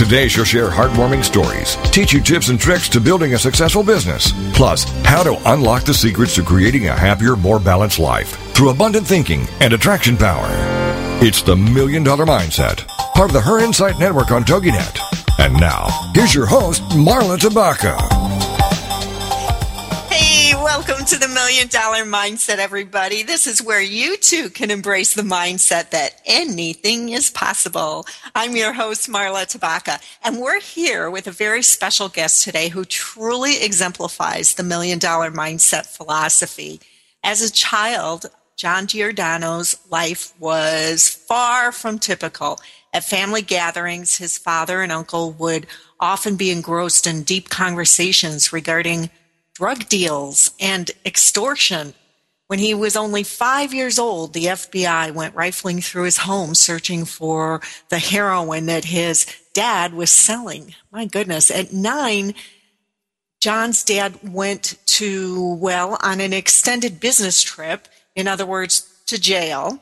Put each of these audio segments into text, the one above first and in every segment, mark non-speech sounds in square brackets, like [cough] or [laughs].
Today, she'll share heartwarming stories, teach you tips and tricks to building a successful business, plus how to unlock the secrets to creating a happier, more balanced life through abundant thinking and attraction power. It's the Million Dollar Mindset, part of the Her Insight Network on TogiNet. And now, here's your host, Marla Tabaka. Welcome to the Million Dollar Mindset, everybody. This is where you too can embrace the mindset that anything is possible. I'm your host, Marla Tabaka, and we're here with a very special guest today who truly exemplifies the Million Dollar Mindset philosophy. As a child, John Giordano's life was far from typical. At family gatherings, his father and uncle would often be engrossed in deep conversations regarding drug deals and extortion. When he was only five years old, the FBI went rifling through his home searching for the heroin that his dad was selling. My goodness. At nine, John's dad went to, well, on an extended business trip, in other words, to jail.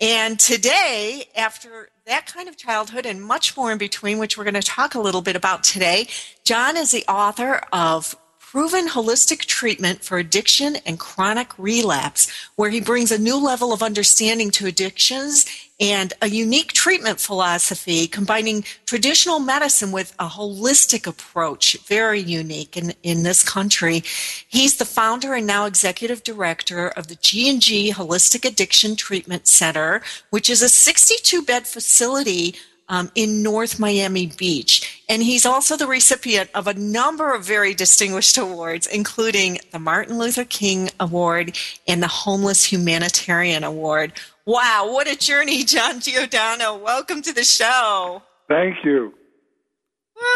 And today, after that kind of childhood and much more in between, which we're going to talk a little bit about today, John is the author of proven holistic treatment for addiction and chronic relapse, where he brings a new level of understanding to addictions and a unique treatment philosophy combining traditional medicine with a holistic approach, very unique in, in this country. He's the founder and now executive director of the G&G Holistic Addiction Treatment Center, which is a 62 bed facility um, in North Miami Beach. And he's also the recipient of a number of very distinguished awards, including the Martin Luther King Award and the Homeless Humanitarian Award. Wow, what a journey, John Giordano. Welcome to the show. Thank you.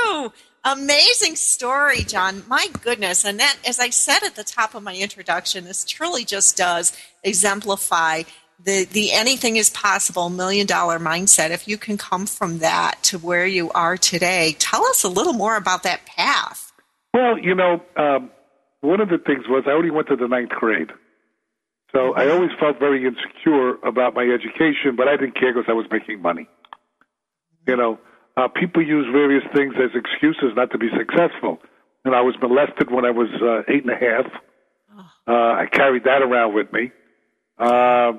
Woo! Amazing story, John. My goodness. And that, as I said at the top of my introduction, this truly just does exemplify the the anything is possible million dollar mindset. If you can come from that to where you are today tell us a little more about that path. Well you know um, one of the things was i only went to the ninth grade. So i always felt very insecure about my education but i didn't care because i was making money. You know uh, people use various things as excuses not to be successful. And i was molested when i was uh, eight and a half. Uh, i carried that around with me. Uh,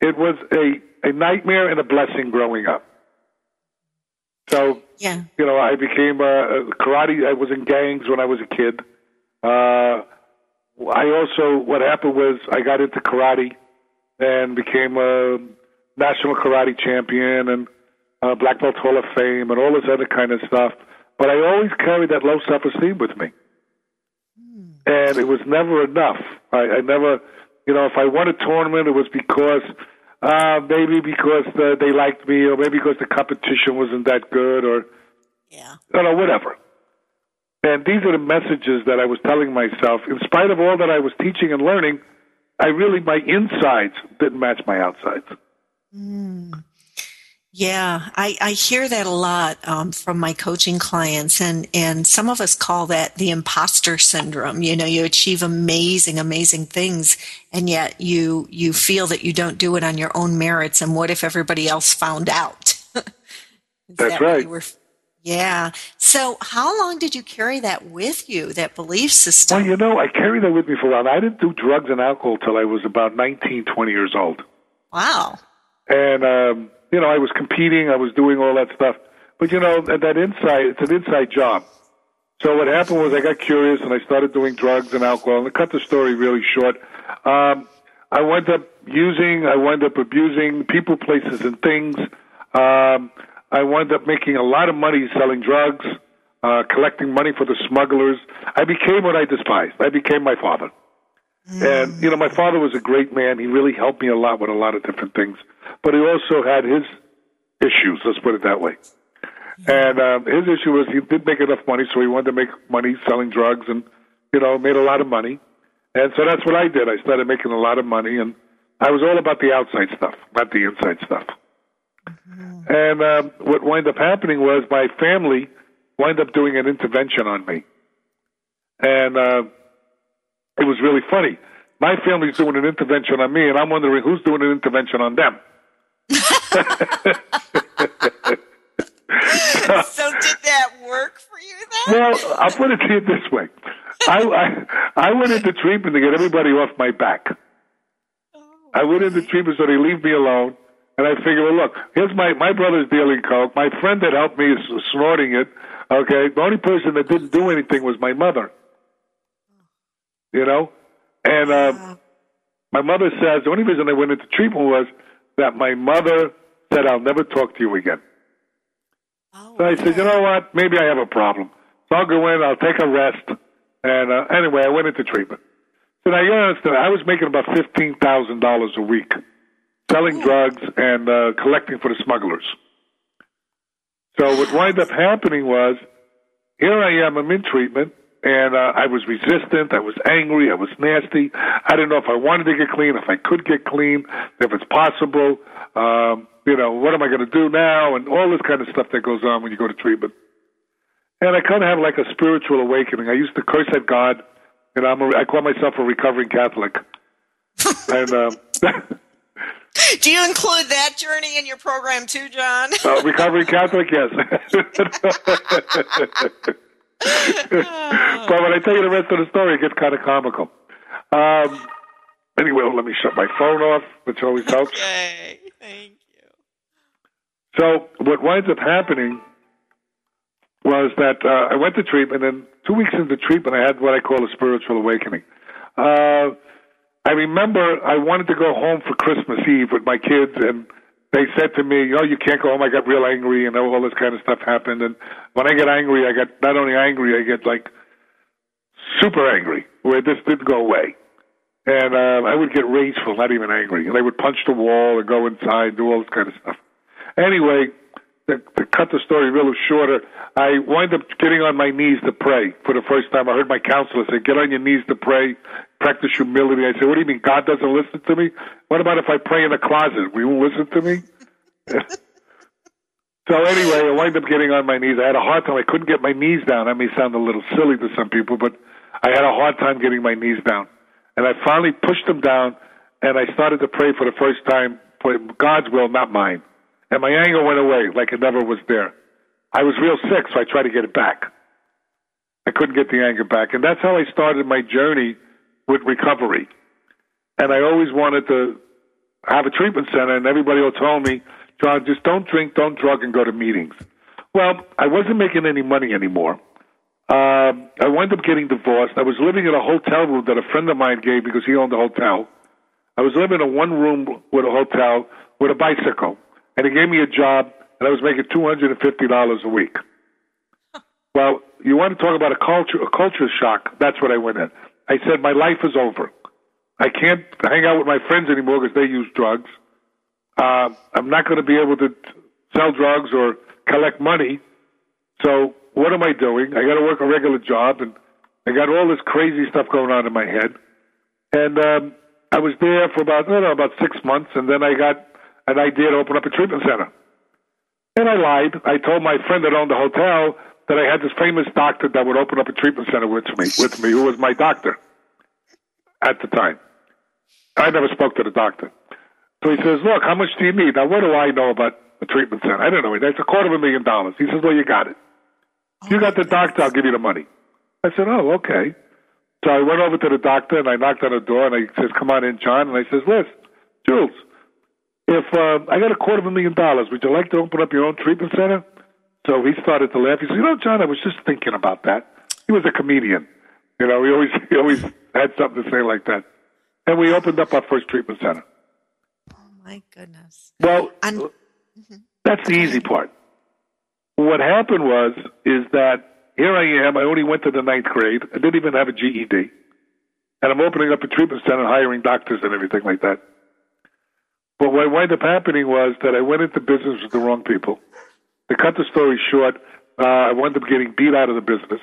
it was a, a nightmare and a blessing growing up. So, yeah. you know, I became a, a karate. I was in gangs when I was a kid. Uh, I also, what happened was I got into karate and became a national karate champion and a Black Belt Hall of Fame and all this other kind of stuff. But I always carried that low self esteem with me. Hmm. And it was never enough. I, I never, you know, if I won a tournament, it was because uh, maybe because uh, they liked me, or maybe because the competition wasn't that good, or yeah, don't know, whatever. And these are the messages that I was telling myself. In spite of all that I was teaching and learning, I really my insides didn't match my outsides. Mm. Yeah, I, I hear that a lot um, from my coaching clients, and, and some of us call that the imposter syndrome. You know, you achieve amazing, amazing things, and yet you you feel that you don't do it on your own merits. And what if everybody else found out? [laughs] That's that right. Were, yeah. So, how long did you carry that with you? That belief system? Well, you know, I carried that with me for a while. I didn't do drugs and alcohol till I was about 19, 20 years old. Wow. And um, you know, I was competing, I was doing all that stuff. But you know, that inside, it's an inside job. So what happened was I got curious and I started doing drugs and alcohol. And to cut the story really short, um, I wound up using, I wound up abusing people, places, and things. Um, I wound up making a lot of money selling drugs, uh, collecting money for the smugglers. I became what I despised. I became my father. And, you know, my father was a great man. He really helped me a lot with a lot of different things. But he also had his issues, let's put it that way. And um, his issue was he didn't make enough money, so he wanted to make money selling drugs and, you know, made a lot of money. And so that's what I did. I started making a lot of money, and I was all about the outside stuff, not the inside stuff. And um, what wound up happening was my family wound up doing an intervention on me. And uh, it was really funny. My family's doing an intervention on me, and I'm wondering who's doing an intervention on them. [laughs] so did that work for you then? Well, I'll put it to you this way. I, I I went into treatment to get everybody off my back. I went into treatment so they leave me alone. And I figured, well, look, here's my my brother's dealing coke. My friend that helped me is snorting it. Okay, the only person that didn't do anything was my mother. You know, and uh, my mother says the only reason I went into treatment was that my mother said I'll never talk to you again. So I said, you know what? Maybe I have a problem. So I'll go in, I'll take a rest. And uh, anyway, I went into treatment. So now you understand, I was making about fifteen thousand dollars a week, selling drugs and uh, collecting for the smugglers. So what wound up happening was, here I am, I'm in treatment, and uh, I was resistant, I was angry, I was nasty. I didn't know if I wanted to get clean, if I could get clean, if it's possible. Um, you know, what am I going to do now? And all this kind of stuff that goes on when you go to treatment. And I kind of have like a spiritual awakening. I used to curse at God, and I'm a, I call myself a recovering Catholic. [laughs] and um, [laughs] Do you include that journey in your program too, John? uh, recovering Catholic, yes. [laughs] [laughs] but when I tell you the rest of the story, it gets kind of comical. Um, anyway, let me shut my phone off, which always helps. Okay, thank you. So what winds up happening was that uh, I went to treatment, and two weeks into treatment, I had what I call a spiritual awakening. Uh, I remember I wanted to go home for Christmas Eve with my kids, and they said to me, "Oh, you can't go home." I got real angry, and all this kind of stuff happened. And when I get angry, I get not only angry, I get like super angry, where this didn't go away. And uh, I would get rageful, not even angry. And I would punch the wall and go inside, do all this kind of stuff. Anyway, to, to cut the story real shorter, I wind up getting on my knees to pray for the first time. I heard my counselor say, "Get on your knees to pray, practice humility." I said, "What do you mean God doesn't listen to me? What about if I pray in the closet? Will you listen to me?" [laughs] so anyway, I wind up getting on my knees. I had a hard time. I couldn't get my knees down. That may sound a little silly to some people, but I had a hard time getting my knees down. And I finally pushed them down, and I started to pray for the first time for God's will, not mine. And my anger went away like it never was there. I was real sick, so I tried to get it back. I couldn't get the anger back. And that's how I started my journey with recovery. And I always wanted to have a treatment center, and everybody will tell me, John, just don't drink, don't drug, and go to meetings. Well, I wasn't making any money anymore. Um, I wound up getting divorced. I was living in a hotel room that a friend of mine gave because he owned a hotel. I was living in a one room with a hotel with a bicycle, and he gave me a job, and I was making two hundred and fifty dollars a week. Well, you want to talk about a culture a culture shock? That's what I went in. I said my life is over. I can't hang out with my friends anymore because they use drugs. Uh, I'm not going to be able to sell drugs or collect money. So what am I doing? I got to work a regular job, and I got all this crazy stuff going on in my head. And um, I was there for about I don't know about six months, and then I got an idea to open up a treatment center. And I lied. I told my friend that owned the hotel that I had this famous doctor that would open up a treatment center with me, with me, who was my doctor at the time. I never spoke to the doctor. So he says, "Look, how much do you need?" Now, what do I know about a treatment center? I don't know. That's a quarter of a million dollars. He says, "Well, you got it. If you got the doctor, I'll give you the money." I said, "Oh, okay." So I went over to the doctor and I knocked on the door and I says, "Come on in, John." And I says, "Listen, Jules, if uh, I got a quarter of a million dollars, would you like to open up your own treatment center?" So he started to laugh. He said, "You know, John, I was just thinking about that." He was a comedian. You know, he always [laughs] he always had something to say like that. and we opened up our first treatment center. Oh my goodness. Well, And uh, mm-hmm. that's the easy part. What happened was is that here I am. I only went to the ninth grade. I didn't even have a GED, and I'm opening up a treatment center, hiring doctors and everything like that. But what wound up happening was that I went into business with the wrong people. To cut the story short, uh, I wound up getting beat out of the business.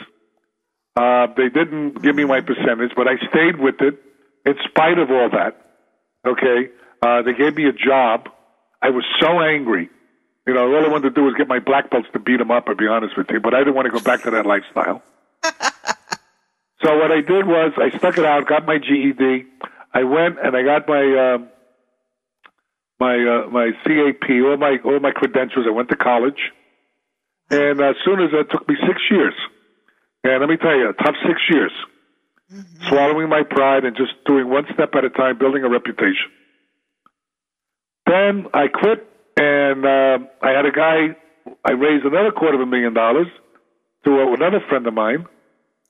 Uh, they didn't give me my percentage, but I stayed with it in spite of all that. Okay, uh, they gave me a job. I was so angry. You know, all I wanted to do was get my black belts to beat them up. I'll be honest with you, but I didn't want to go back to that lifestyle. [laughs] so what I did was I stuck it out, got my GED. I went and I got my um, my uh, my CAP, all my all my credentials. I went to college, and as soon as it took me six years, and let me tell you, tough six years, swallowing my pride and just doing one step at a time, building a reputation. Then I quit, and uh, I had a guy. I raised another quarter of a million dollars to another friend of mine,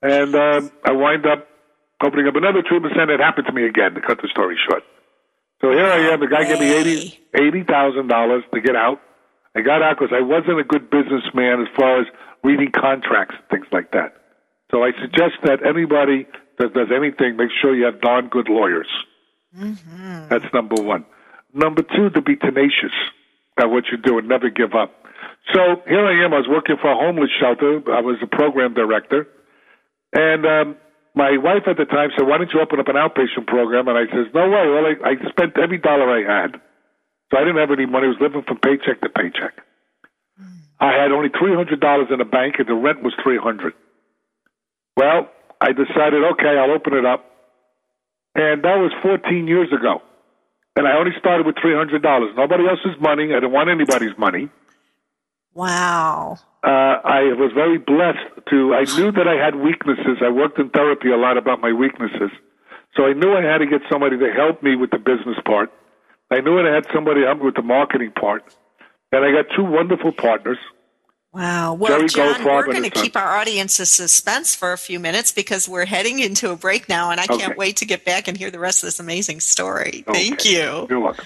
and uh, I wind up opening up another treatment center. It happened to me again. To cut the story short, so here I am. The guy gave me eighty eighty thousand dollars to get out. I got out because I wasn't a good businessman as far as reading contracts and things like that. So I suggest that anybody that does anything, make sure you have darn good lawyers. That's number one. Number two, to be tenacious at what you do and never give up. So here I am. I was working for a homeless shelter. I was a program director, and um, my wife at the time said, "Why don't you open up an outpatient program?" And I says, "No way. Well, I, I spent every dollar I had, so I didn't have any money. I was living from paycheck to paycheck. I had only three hundred dollars in the bank, and the rent was three hundred. Well, I decided, okay, I'll open it up, and that was fourteen years ago. And I only started with three hundred dollars. Nobody else's money. I didn't want anybody's money. wow. Uh, I was very blessed to. I [laughs] knew that I had weaknesses. I worked in therapy a lot about my weaknesses, so I knew I had to get somebody to help me with the business part. I knew I had somebody to help me with the marketing part, and I got two wonderful partners. Wow. Well, Jerry John, Goldfarb we're going to keep our audience in suspense for a few minutes because we're heading into a break now, and I Okay. can't wait to get back and hear the rest of this amazing story. Thank you. You're welcome.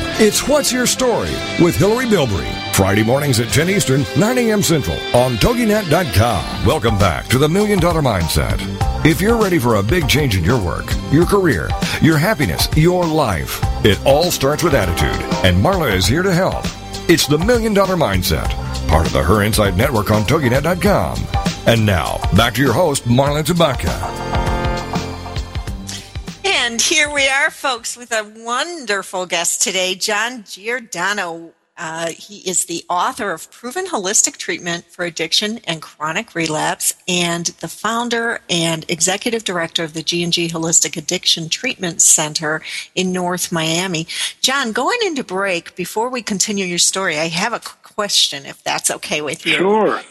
It's What's Your Story with Hillary Bilbrey. Friday mornings at 10 Eastern, 9 a.m. Central on TogiNet.com. Welcome back to the Million Dollar Mindset. If you're ready for a big change in your work, your career, your happiness, your life, it all starts with attitude. And Marla is here to help. It's the Million Dollar Mindset, part of the Her Insight Network on TogiNet.com. And now, back to your host, Marla Tabaka. And here we are, folks, with a wonderful guest today, John Giordano. Uh, he is the author of Proven Holistic Treatment for Addiction and Chronic Relapse and the founder and executive director of the G&G Holistic Addiction Treatment Center in North Miami. John, going into break, before we continue your story, I have a question, if that's okay with you. Sure.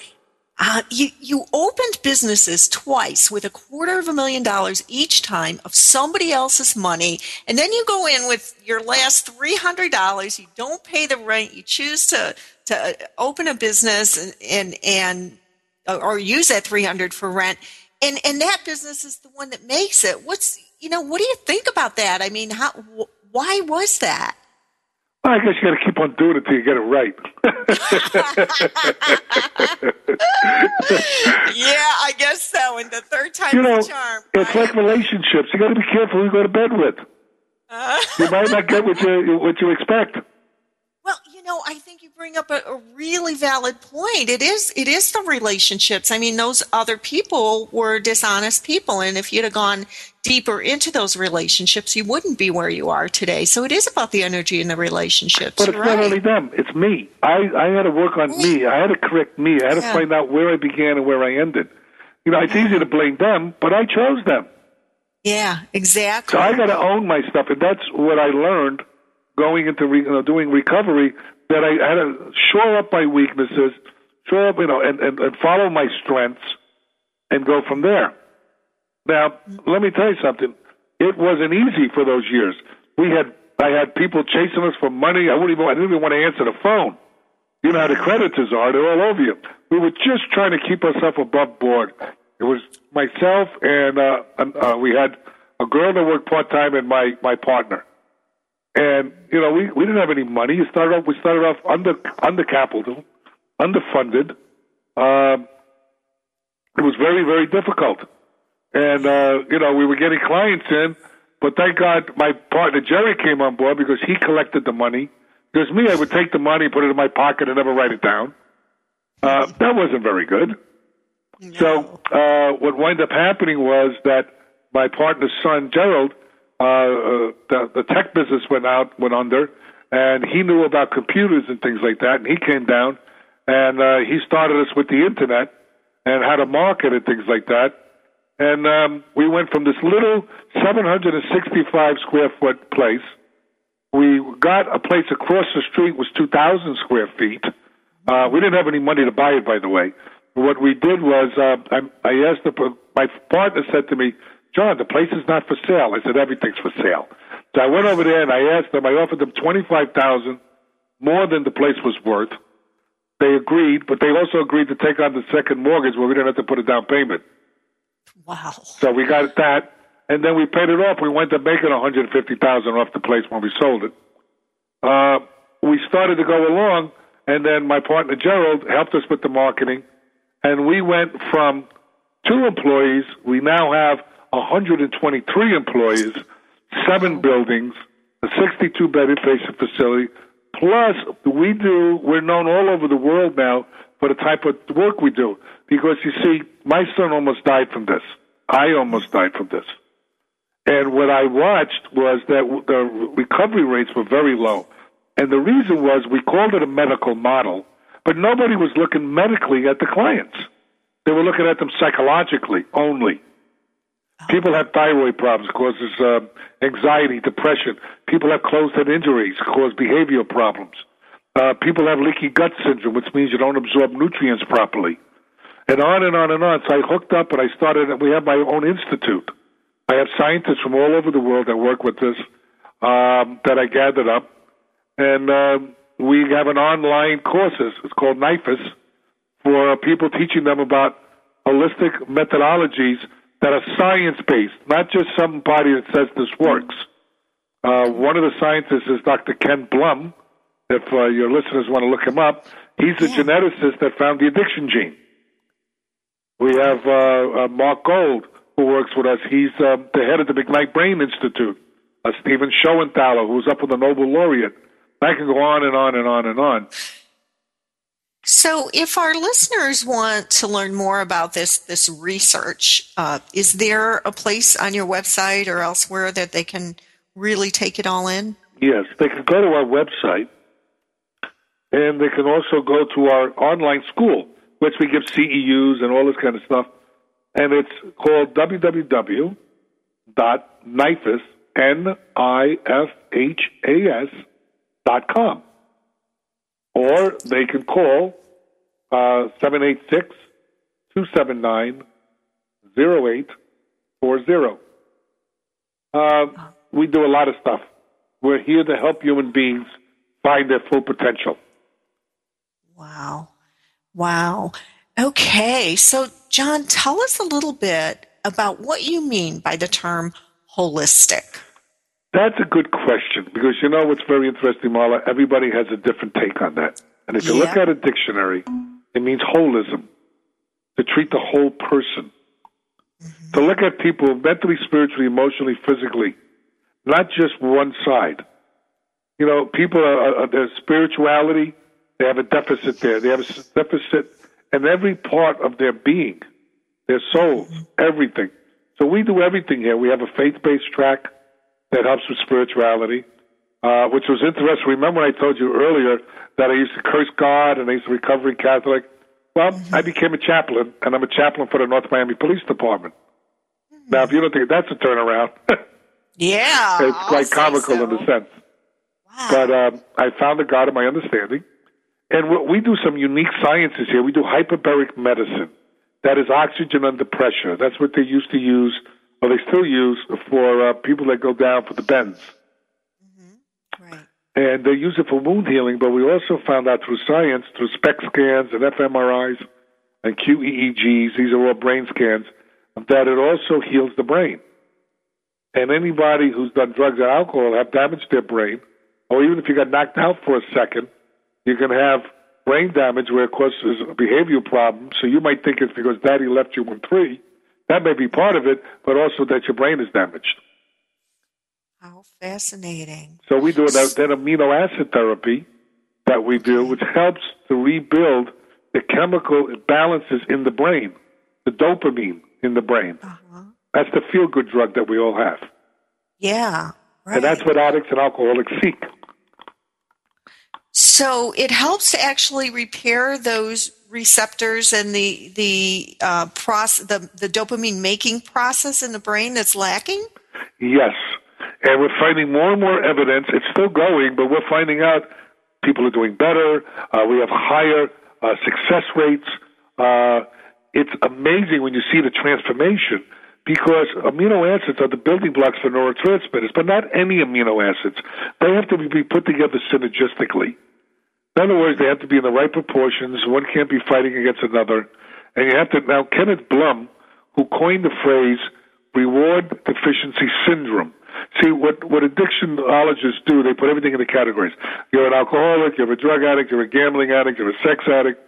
Uh, you, you opened businesses twice with a quarter of a million dollars each time of somebody else's money, and then you go in with your last three hundred dollars. You don't pay the rent. You choose to to open a business and and, and or use that three hundred for rent, and and that business is the one that makes it. What's you know what do you think about that? I mean, how why was that? I guess you got to keep on doing it till you get it right. [laughs] yeah, I guess so. And the third time you know, the charm. It's like relationships. You got to be careful who you go to bed with. Uh, you might not get what you what you expect. Know, I think you bring up a, a, really valid point. It is it is the relationships. I mean, those other people were dishonest people, and if you'd have gone deeper into those relationships, you wouldn't be where you are today. So it is about the energy in the relationships. But it's right. not only them; it's me. I I had to work on me. I had to correct me. I had to yeah. find out where I began and where I ended. You know, it's easy to blame them, but I chose them. Yeah, exactly. So I got to own my stuff, and that's what I learned going into re, you know, doing recovery that I had to shore up my weaknesses, shore up, you know, and, and, and follow my strengths and go from there. Now, let me tell you something. It wasn't easy for those years. We had I had people chasing us for money. I wouldn't even I didn't even want to answer the phone. You know how the creditors are; they're all over you. We were just trying to keep ourselves above board. It was myself and uh, uh, we had a girl that worked part time and my my partner. And you know, we we didn't have any money. You started off. We started off under under capital, underfunded. Um, it was very very difficult, and uh, you know we were getting clients in, but thank God my partner Jerry came on board because he collected the money. Because me, I would take the money, put it in my pocket, and never write it down. Uh, that wasn't very good. No. So uh, what wound up happening was that my partner's son Gerald uh, the, the tech business went out, went under, and he knew about computers and things like that. And he came down and uh, he started us with the internet and how to market and things like that. And um, we went from this little 765 square foot place. We got a place across the street was 2,000 square feet. Uh, we didn't have any money to buy it, by the way. What we did was uh, I, I asked the, my partner said to me, John, the place is not for sale. I said, everything's for sale. So I went over there and I asked them, I offered them 25000 more than the place was worth. They agreed, but they also agreed to take on the second mortgage where we didn't have to put a down payment. Wow. So we got that, and then we paid it off. We went to making 150000 off the place when we sold it. Uh, we started to go along, and then my partner Gerald helped us with the marketing, and we went from two employees. We now have 123 employees, seven buildings, a 62 bed inpatient facility. Plus, we do, we're known all over the world now for the type of work we do. Because you see, my son almost died from this. I almost died from this. And what I watched was that the recovery rates were very low. And the reason was we called it a medical model, but nobody was looking medically at the clients. They were looking at them psychologically only. People have thyroid problems, causes uh, anxiety, depression. People have closed-head injuries, cause behavioral problems. Uh, people have leaky gut syndrome, which means you don't absorb nutrients properly, and on and on and on. So I hooked up and I started. We have my own institute. I have scientists from all over the world that work with this um, that I gathered up, and uh, we have an online courses. It's called NIFHAS for people teaching them about holistic methodologies that are science based, not just somebody that says this works. Uh, one of the scientists is Dr. Ken Blum. If uh, your listeners want to look him up, he's the Yeah. geneticist that found the addiction gene. We have uh, uh, Mark Gold, who works with us. He's um, the head of the McKnight Brain Institute. Uh, Stephen Schoenthaler, who's up with the Nobel laureate. I can go on and on and on and on. So, if our listeners want to learn more about this this research, uh, is there a place on your website or elsewhere that they can really take it all in? Yes, they can go to our website, and they can also go to our online school, which we give CEUs and all this kind of stuff. And it's called www.nifhas, N-I-F-H-A-S dot com. Or they can call uh, 786-279-0840. Uh, we do a lot of stuff. We're here to help human beings find their full potential. Wow. Wow. Okay. So, John, tell us a little bit about what you mean by the term holistic. That's a good question because you know what's very interesting, Marla? Everybody has a different take on that. And if you look at a dictionary, it means holism, to treat the whole person. Mm-hmm. To look at people mentally, spiritually, emotionally, physically, not just one side. You know, people are, are their spirituality, they have a deficit there. They have a deficit in every part of their being, their soul, mm-hmm. everything. So we do everything here. We have a faith-based track that helps with spirituality, uh, which was interesting. Remember, I told you earlier that I used to curse God and I used to recovering Catholic. Well, I became a chaplain, and I'm a chaplain for the North Miami Police Department. Now, if you don't think that's a turnaround, [laughs] Yeah. it's I'll quite comical so. in a sense. Wow. But um, I found the God of my understanding. And we we do some unique sciences here. We do hyperbaric medicine. That is oxygen under pressure. That's what they used to use, or they still use, for uh, people that go down for the bends. right. And they use it for wound healing, but we also found out through science, through SPECT scans and fMRIs and QEEGs, these are all brain scans, that it also heals the brain. And anybody who's done drugs or alcohol have damaged their brain, or even if you got knocked out for a second, you can have brain damage where it causes a behavioral problem. So you might think it's because daddy left you when three. That may be part of it, but also that your brain is damaged. How fascinating. So we do that, that amino acid therapy that we do, which helps to rebuild the chemical imbalances in the brain, the dopamine in the brain. Uh-huh. That's the feel good drug that we all have. Yeah. Right. And that's what addicts and alcoholics seek. So it helps to actually repair those receptors and the the uh, process, the the dopamine making process in the brain that's lacking. Yes. And we're finding more and more evidence. It's still going, but we're finding out people are doing better. Uh, we have higher uh, success rates. Uh, it's amazing when you see the transformation because amino acids are the building blocks for neurotransmitters, but not any amino acids. They have to be put together synergistically. In other words, they have to be in the right proportions. One can't be fighting against another. And you have to, now, Kenneth Blum, who coined the phrase reward deficiency syndrome. See, what, what addictionologists do, they put everything in the categories. You're an alcoholic, you're a drug addict, you're a gambling addict, you're a sex addict.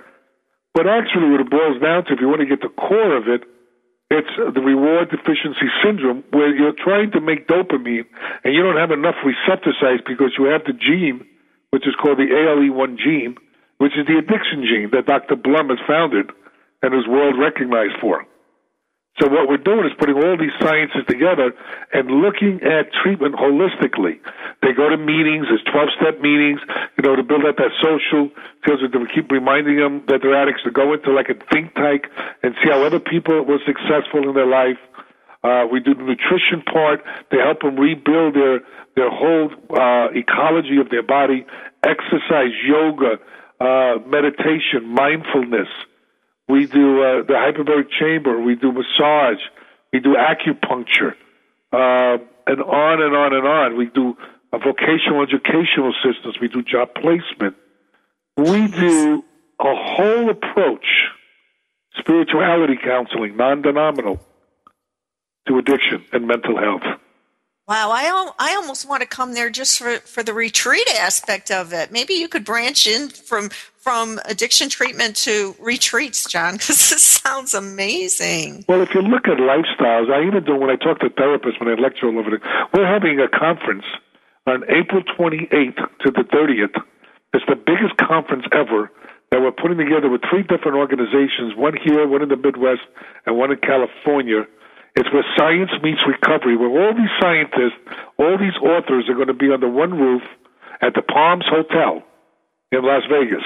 But actually, what it boils down to, if you want to get the core of it, it's the reward deficiency syndrome where you're trying to make dopamine and you don't have enough receptor sites because you have the gene, which is called the ALE1 gene, which is the addiction gene that Dr. Blum has founded and is world recognized for. So what we're doing is putting all these sciences together and looking at treatment holistically. They go to meetings, there's 12-step meetings, you know, to build up that social, because we keep reminding them that they're addicts to go into like a think tank and see how other people were successful in their life. Uh, we do the nutrition part to help them rebuild their their whole uh, ecology of their body, exercise, yoga, uh, meditation, mindfulness. We do uh, the hyperbaric chamber. We do massage. We do acupuncture, uh, and on and on and on. We do uh, vocational educational systems. We do job placement. We do a whole approach, spirituality counseling, non-denominal, to addiction and mental health. Wow, I I almost want to come there just for, for the retreat aspect of it. Maybe you could branch in from from addiction treatment to retreats, John, [laughs] because this sounds amazing. Well, if you look at lifestyles, I even do when I talk to therapists when I lecture all over the. We're having a conference on April 28th to the 30th. It's the biggest conference ever that we're putting together with three different organizations, one here, one in the Midwest, and one in California. It's where science meets recovery, where all these scientists, all these authors are going to be under one roof at the Palms Hotel in Las Vegas.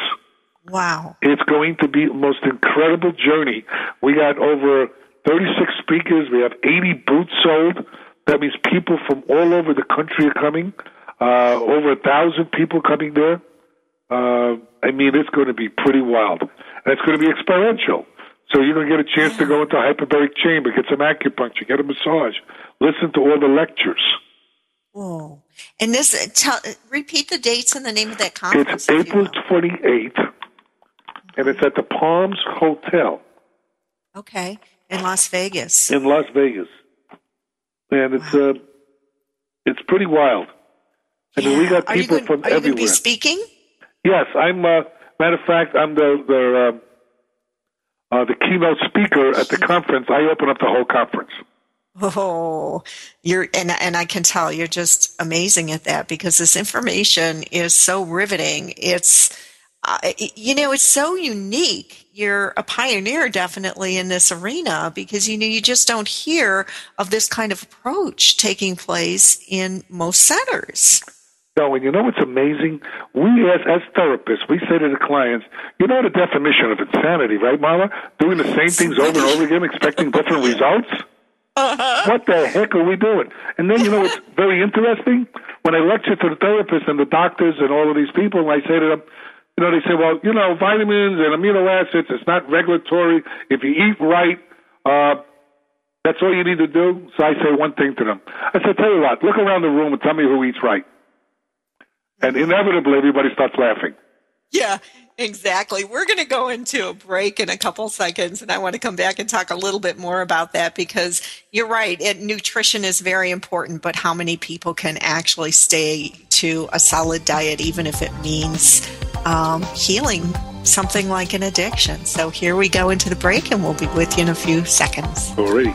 Wow. It's going to be the most incredible journey. We got over 36 speakers. We have 80 booths sold. That means people from all over the country are coming. Uh, over a thousand people coming there. Uh, I mean, it's going to be pretty wild. And it's going to be experiential. So you're going to get a chance to go into a hyperbaric chamber, get some acupuncture, get a massage, listen to all the lectures. Whoa. And this, tell, repeat the dates and the name of that conference. It's April 28th, and it's at the Palms Hotel. Okay. In Las Vegas. In Las Vegas. And it's wow. uh, it's pretty wild. I mean, we got people going, from are you everywhere. be speaking? Yes, I'm. Uh, matter of fact, I'm the the uh, the keynote speaker at the conference. I open up the whole conference. Oh, you're and and I can tell you're just amazing at that because this information is so riveting. It's uh, you know it's so unique. You're a pioneer definitely in this arena because you know you just don't hear of this kind of approach taking place in most centers. No, and you know what's amazing? We as as therapists, we say to the clients, you know the definition of insanity, right, Marla? Doing the same things over and over again, expecting different results. Uh-huh. What the heck are we doing? And then you know what's very interesting? When I lecture to the therapists and the doctors and all of these people, and I say to them, you know, they say, well, you know, vitamins and amino acids, it's not regulatory. If you eat right, uh, that's all you need to do. So I say one thing to them. I said, tell you what, look around the room and tell me who eats right. And inevitably, everybody starts laughing. Yeah, exactly. We're going to go into a break in a couple seconds, and I want to come back and talk a little bit more about that because you're right. It, nutrition is very important, but how many people can actually stay to a solid diet, even if it means um, healing something like an addiction? So here we go into the break, and we'll be with you in a few seconds. Already.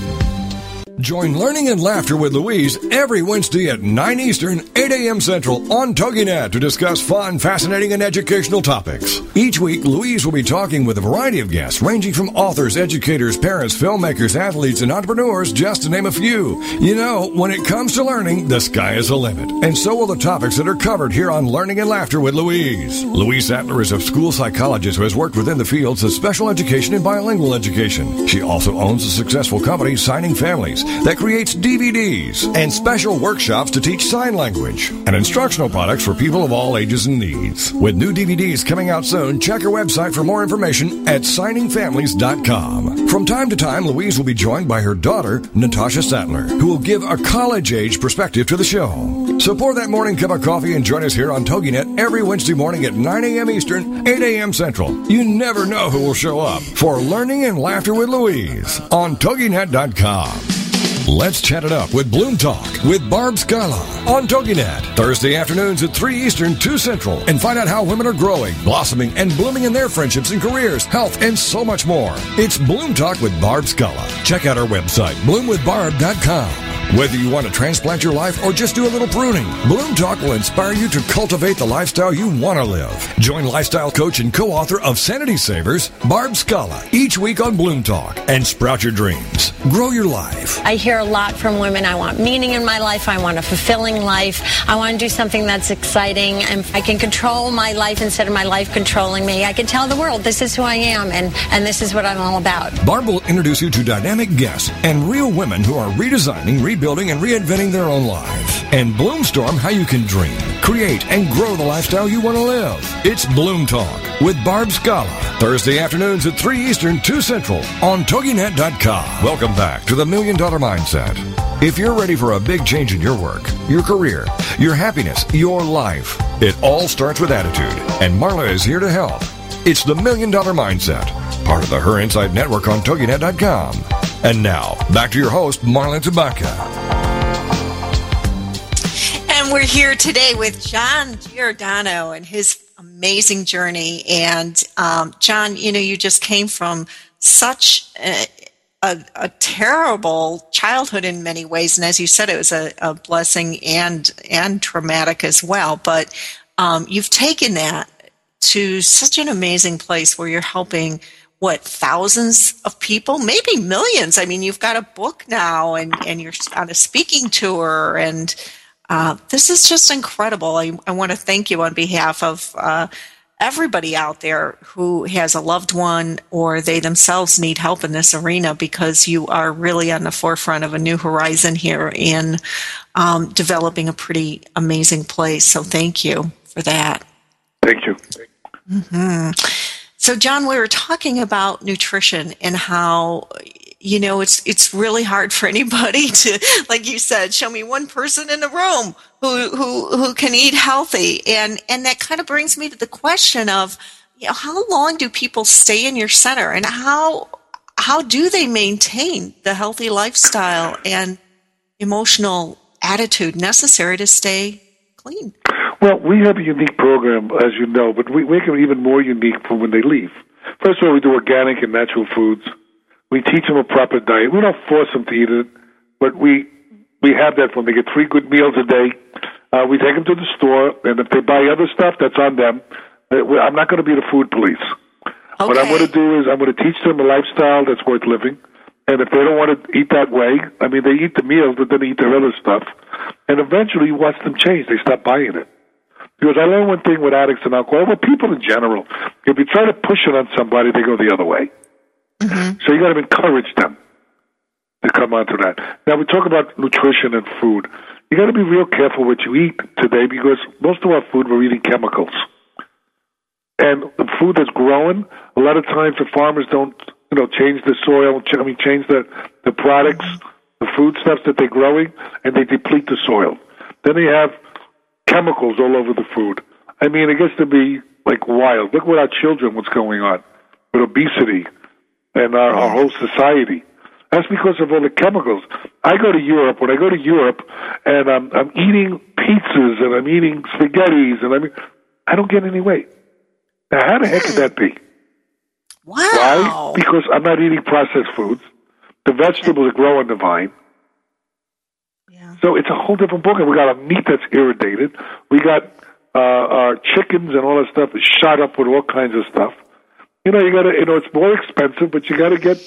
Join Learning and Laughter with Louise every Wednesday at 9 Eastern, 8 a.m. Central on TogiNet to discuss fun, fascinating, and educational topics. Each week, Louise will be talking with a variety of guests ranging from authors, educators, parents, filmmakers, athletes, and entrepreneurs, just to name a few. You know, when it comes to learning, the sky is the limit. And so will the topics that are covered here on Learning and Laughter with Louise. Louise Sattler is a school psychologist who has worked within the fields of special education and bilingual education. She also owns a successful company, Signing Families that creates DVDs and special workshops to teach sign language and instructional products for people of all ages and needs. With new DVDs coming out soon, check her website for more information at signingfamilies.com. From time to time, Louise will be joined by her daughter, Natasha Sattler, who will give a college age perspective to the show. So pour that morning cup of coffee and join us here on TogiNet every Wednesday morning at 9 a.m. Eastern, 8 a.m. Central. You never know who will show up for Learning and Laughter with Louise on TogiNet.com. Let's chat it up with Bloom Talk with Barb Scala on TogiNet. Thursday afternoons at 3 Eastern, 2 Central. And find out how women are growing, blossoming, and blooming in their friendships and careers, health, and so much more. It's Bloom Talk with Barb Scala. Check out our website, bloomwithbarb.com. Whether you want to transplant your life or just do a little pruning, Bloom Talk will inspire you to cultivate the lifestyle you want to live. Join lifestyle coach and co-author of Sanity Savers, Barb Scala, each week on Bloom Talk and sprout your dreams. Grow your life. I hear a lot from women. I want meaning in my life. I want a fulfilling life. I want to do something that's exciting and I can control my life instead of my life controlling me. I can tell the world this is who I am and, and this is what I'm all about. Barb will introduce you to dynamic guests and real women who are redesigning, rebuilding, and reinventing their own lives. and Bloomstorm how you can dream, create, and grow the lifestyle you want to live. It's Bloom Talk with Barb Scala. Thursday afternoons at 3 Eastern, 2 Central on TogiNet.com. Welcome back to the Million Dollar Mindset. If you're ready for a big change in your work, your career, your happiness, your life, it all starts with attitude, and Marla is here to help. It's the Million Dollar Mindset, part of the Her Insight Network on TogiNet.com. And now, back to your host, Marla Tabaka. And we're here today with John Giordano and his amazing journey. And um, John, you know, you just came from such a, a, a, terrible childhood in many ways, and as you said, it was a, a blessing and and traumatic as well. But um, you've taken that to such an amazing place where you're helping what thousands of people maybe millions i mean you've got a book now and and you're on a speaking tour and uh, this is just incredible. I, I, want to thank you on behalf of uh, everybody out there who has a loved one or they themselves need help in this arena because you are really on the forefront of a new horizon here in um, developing a pretty amazing place. So thank you for that. Thank you. Mm-hmm. So, John, we were talking about nutrition and how you know it's it's really hard for anybody to like you said show me one person in the room who who who can eat healthy. And and that kind of brings me to the question of you know how long do people stay in your center? And how how do they maintain the healthy lifestyle and emotional attitude necessary to stay clean well we have a unique program as you know but we make it even more unique for when they leave first of all we do organic and natural foods we teach them a proper diet. We don't force them to eat it, but we we have that when they get three good meals a day. Uh, we take them to the store, and if they buy other stuff, that's on them. Uh, I'm not going to be the food police. Okay. What I'm going to do is I'm going to teach them a lifestyle that's worth living. And if they don't want to eat that way, I mean, they eat the meals, but then they eat their other stuff. And eventually, you watch them change. They stop buying it. Because I learned one thing with addicts and alcohol, with people in general, if you try to push it on somebody, they go the other way. Mm-hmm. So you got to encourage them to come onto that. Now we talk about nutrition and food. You got to be real careful what you eat today because most of our food we're eating chemicals, and the food that's growing. A lot of times the farmers don't, you know, change the soil. I mean, change the the products, the food stuffs that they're growing, and they deplete the soil. Then they have chemicals all over the food. I mean, it gets to be like wild. Look what our children, what's going on with obesity and our, our whole society. That's because of all the chemicals. I go to Europe. When I go to Europe, and I'm I'm eating pizzas and I'm eating spaghettis, and I mean, I don't get any weight. Now, how the heck could that be? Wow! Why? Because I'm not eating processed foods. The vegetables grow on the vine. So it's a whole different book. And we got a meat that's irrigated. We got uh, our chickens and all that stuff shot up with all kinds of stuff you know, you got to, you know, it's more expensive, but you got to get,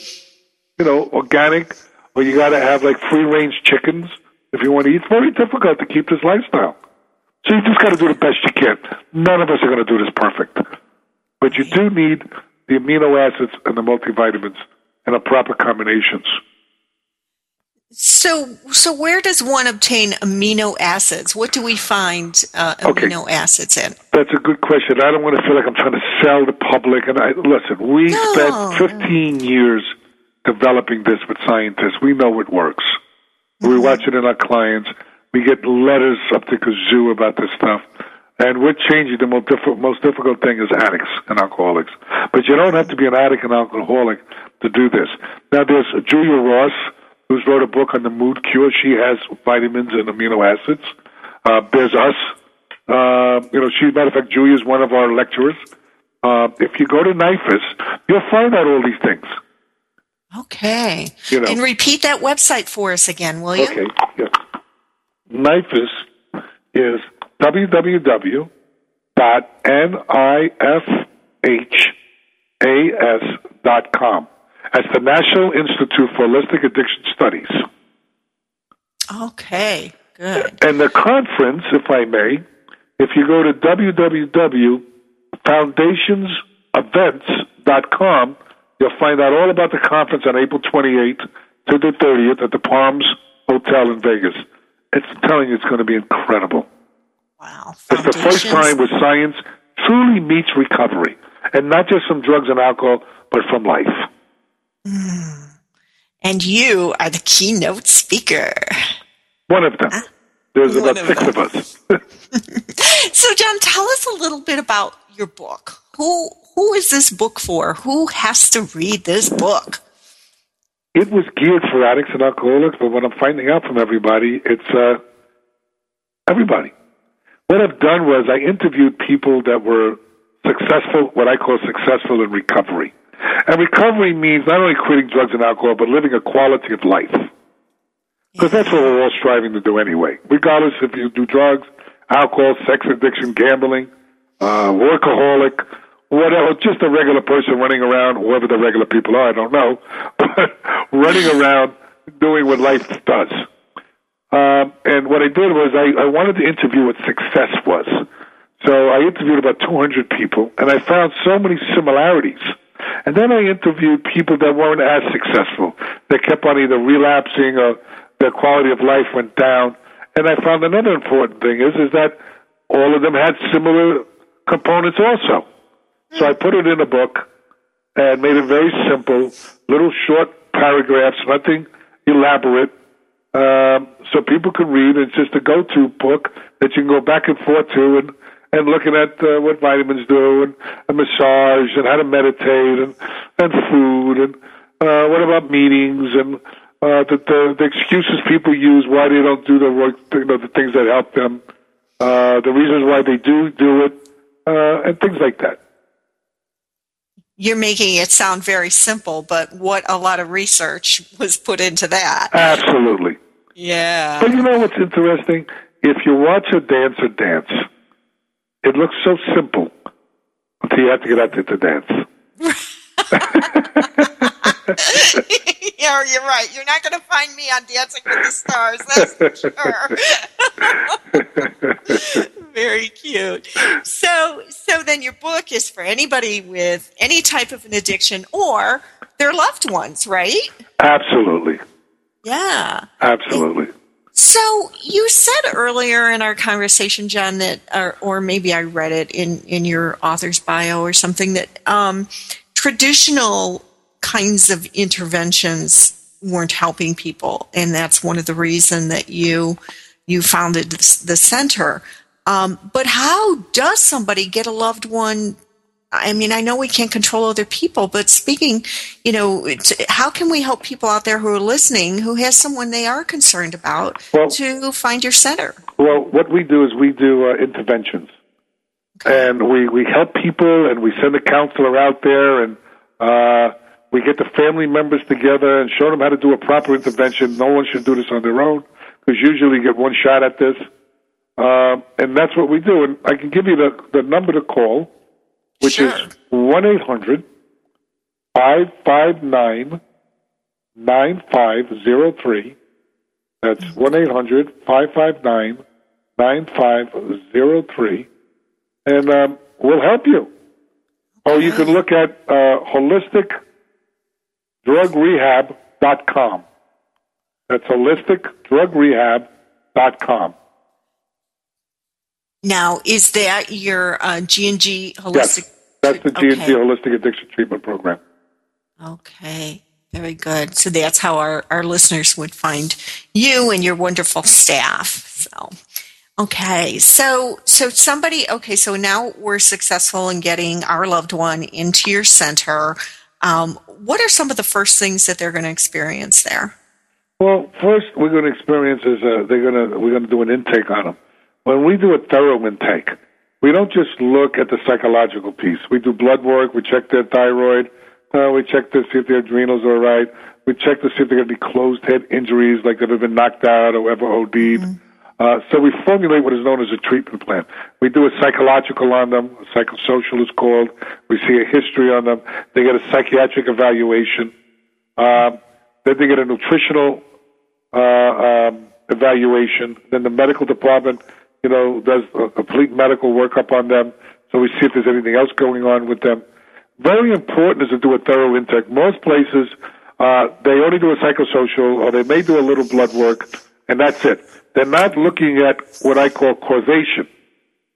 you know, organic, or you got to have like free range chickens if you want to eat. It's very difficult to keep this lifestyle. So you just got to do the best you can. None of us are going to do this perfect, but you do need the amino acids and the multivitamins and the proper combinations. So, so where does one obtain amino acids? What do we find uh, amino okay. acids in? That's a good question. I don't want to feel like I'm trying to sell the public. And I listen. We no. spent 15 years developing this with scientists. We know it works. Mm-hmm. We watch it in our clients. We get letters up to kazoo about this stuff. And we're changing the most, diff- most difficult thing is addicts and alcoholics. But you don't have to be an addict and alcoholic to do this. Now, there's Julia Ross who's wrote a book on the mood cure. She has vitamins and amino acids. Uh, there's us. Uh, you know, she, matter of fact, Julie is one of our lecturers. Uh, if you go to NIFHAS, you'll find out all these things. Okay. You know. And repeat that website for us again, will you? Okay. Yes. NIFHAS is www.nifhas.com. That's the National Institute for Holistic Addiction Studies. Okay, good. And the conference, if I may, if you go to www.foundationsevents.com, you'll find out all about the conference on April 28th to the 30th at the Palms Hotel in Vegas. It's I'm telling you, it's going to be incredible. Wow. It's the first time where science truly meets recovery, and not just from drugs and alcohol, but from life. And you are the keynote speaker. One of them. There's One about of six them. of us. [laughs] [laughs] So, John, tell us a little bit about your book. Who who is this book for? Who has to read this book? it was geared for addicts and alcoholics, but what I'm finding out from everybody, it's uh, everybody. What I've done was I interviewed people that were successful, what I call successful in recovery. And recovery means not only quitting drugs and alcohol, but living a quality of life. Because that's what we're all striving to do anyway. Regardless if you do drugs, alcohol, sex addiction, gambling, uh, workaholic, whatever, just a regular person running around, whoever the regular people are, I don't know, [laughs] but running around doing what life does. Um, and what I did was I, I wanted to interview what success was. So I interviewed about 200 people, and I found so many similarities. And then I interviewed people that weren't as successful. They kept on either relapsing or their quality of life went down. And I found another important thing is is that all of them had similar components also. So I put it in a book and made it very simple, little short paragraphs, nothing elaborate, um, so people can read. It's just a go-to book that you can go back and forth to and and looking at uh, what vitamins do and a massage and how to meditate and and food and uh, what about meetings and uh, the, the the excuses people use why they don't do the work, you know, the things that help them, uh, the reasons why they do do it, uh, and things like that. You're making it sound very simple, but what a lot of research was put into that. Absolutely. Yeah. But you know what's interesting? If you watch a dancer dance, it looks so simple until you have to get out there to dance. [laughs] yeah, you're right. You're not going to find me on Dancing with the Stars. That's for sure. [laughs] Very cute. So, so then your book is for anybody with any type of an addiction or their loved ones, right? Absolutely. Yeah. Absolutely. So you said earlier in our conversation, John, that, or, or maybe I read it in, in your author's bio or something, that um, traditional kinds of interventions weren't helping people, and that's one of the reason that you you founded the center. Um, but how does somebody get a loved one? I mean, I know we can't control other people, but speaking, you know, how can we help people out there who are listening who has someone they are concerned about Well- to find your center? Well, what we do is we do uh, interventions, and we we help people, and we send a counselor out there, and uh, we get the family members together and show them how to do a proper intervention. No one should do this on their own because usually you get one shot at this, uh, and that's what we do. And I can give you the the number to call, which Sure. is one eight hundred five five nine nine five zero three. That's 1 800 559 9503. And um, we'll help you. Or you can look at uh, holisticdrugrehab.com. That's holisticdrugrehab.com. Now, is that your uh, G and G holistic? Yes, that's the G&G Okay. Holistic Addiction Treatment Program. Okay, very good. So that's how our, our listeners would find you and your wonderful staff. So, okay, so so somebody. Okay, so now we're successful in getting our loved one into your center. Um, what are some of the first things that they're going to experience there? Well, first we're going to experience is uh, they're going to we're going to do an intake on them. When we do a thorough intake, we don't just look at the psychological piece. We do blood work. We check their thyroid. Uh, we check to see if their adrenals are right, We check to see if they're going to be closed head injuries, like they've been knocked out or ever OD'd. Uh, so we formulate what is known as a treatment plan. We do a psychological on them, a psychosocial is called. We see a history on them. They get a psychiatric evaluation. Um, then they get a nutritional uh, um, evaluation. Then the medical department, you know, does a complete medical workup on them. So we see if there's anything else going on with them. Very important is to do a thorough intake. Most places, uh, they only do a psychosocial or they may do a little blood work and that's it. They're not looking at what I call causation.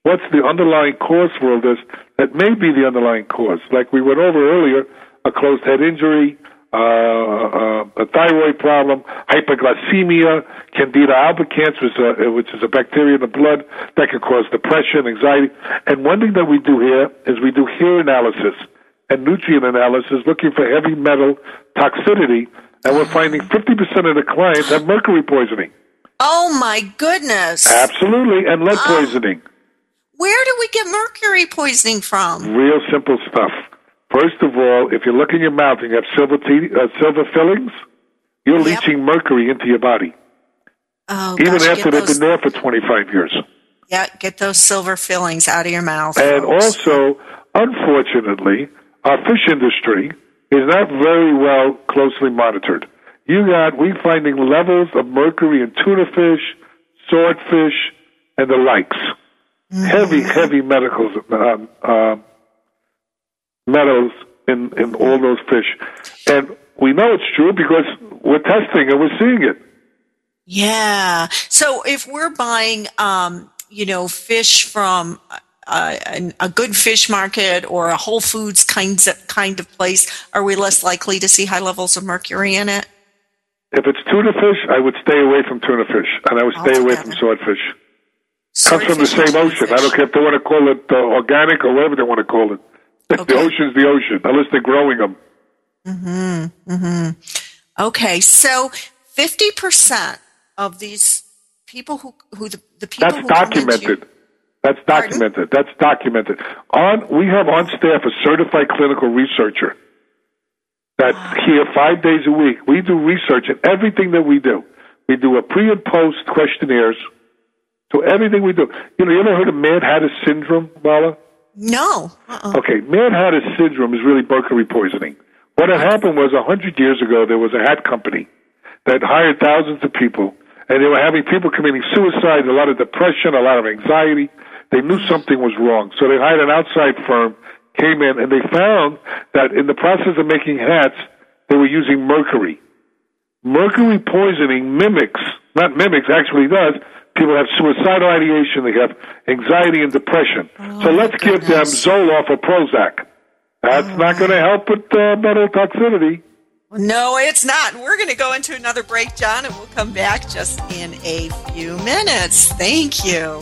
What's the underlying cause for all this that may be the underlying cause? Like we went over earlier, a closed head injury, uh, uh, a thyroid problem, hyperglycemia, Candida albicans, which is, a, which is a bacteria in the blood that can cause depression, anxiety. And one thing that we do here is we do hair analysis and nutrient analysis looking for heavy metal toxicity, and we're finding 50% of the clients have mercury poisoning. Oh my goodness. Absolutely, and lead poisoning. Where do we get mercury poisoning from? Real simple stuff. First of all, if you look in your mouth and you have silver te- uh, silver fillings, you're Yep. leaching mercury into your body, Oh, even gosh, after they've those, been there for 25 years. yeah, get those silver fillings out of your mouth. And folks. also, unfortunately, our fish industry is not very well closely monitored. You got we finding levels of mercury in tuna fish, swordfish, and the likes. Heavy, heavy medicals, um, uh, metals in in all those fish, and we know it's true because we're testing and we're seeing it. Yeah. So if we're buying, um, you know, fish from an, a good fish market or a Whole Foods kinds of, kind of place, are we less likely to see high levels of mercury in it? If it's tuna fish, I would stay away from tuna fish, and I would stay away from Altogether. swordfish. Comes from the same ocean. I don't care if they want to call it uh, organic or whatever they want to call it. The Okay. ocean's the ocean, unless they're growing them. fish. Mm-hmm, mm-hmm. Okay. So 50% of these people who, who the, the people That's who come into- documented. That's Pardon? documented. That's documented. On we have on staff a certified clinical researcher that's ah. here five days a week. We do research in everything that we do. We do a pre and post questionnaires. So everything we do. You know, you ever heard of Mad Hatter syndrome, Marla? No. Uh-uh. Okay, Mad Hatter syndrome is really mercury poisoning. What had happened was a hundred years ago there was a hat company that hired thousands of people, and they were having people committing suicide, a lot of depression, a lot of anxiety. They knew something was wrong, so they hired an outside firm, came in, and they found that in the process of making hats, they were using mercury. Mercury poisoning mimics, not mimics, actually does. People have suicidal ideation, they have anxiety and depression. so let's give them. Zoloft or Prozac. That's not going to help with uh, metal toxicity. No, it's not. We're going to go into another break, John, and we'll come back just in a few minutes. Thank you.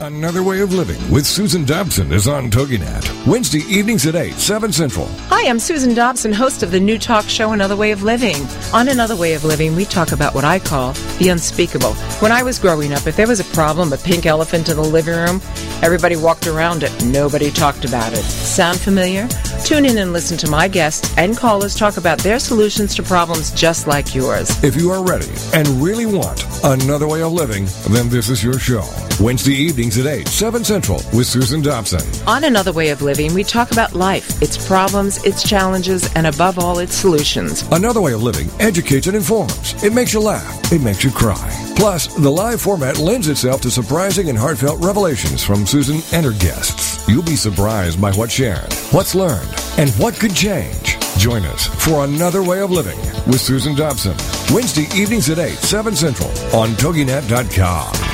Another Way of Living with Susan Dobson is on TogiNet. Wednesday evenings at 8, 7 Central. Hi, I'm Susan Dobson, host of the new talk show Another Way of Living. On Another Way of Living, we talk about what I call the unspeakable. When I was growing up, if there was a problem, a pink elephant in the living room, everybody walked around it. Nobody talked about it. Sound familiar? Tune in and listen to my guests and callers talk about their solutions to problems just like yours. If you are ready and really want another way of living, then this is your show. Wednesday evenings at 8, 7 Central with Susan Dobson. On Another Way of Living, we talk about life, its problems, its challenges, and above all, its solutions. Another way of living educates and informs. It makes you laugh. It makes you cry. Plus, the live format lends itself to surprising and heartfelt revelations from Susan and her guests. You'll be surprised by what's shared, what's learned, and what could change. Join us for Another Way of Living with Susan Dobson. Wednesday evenings at 8, 7 Central on TogiNet.com.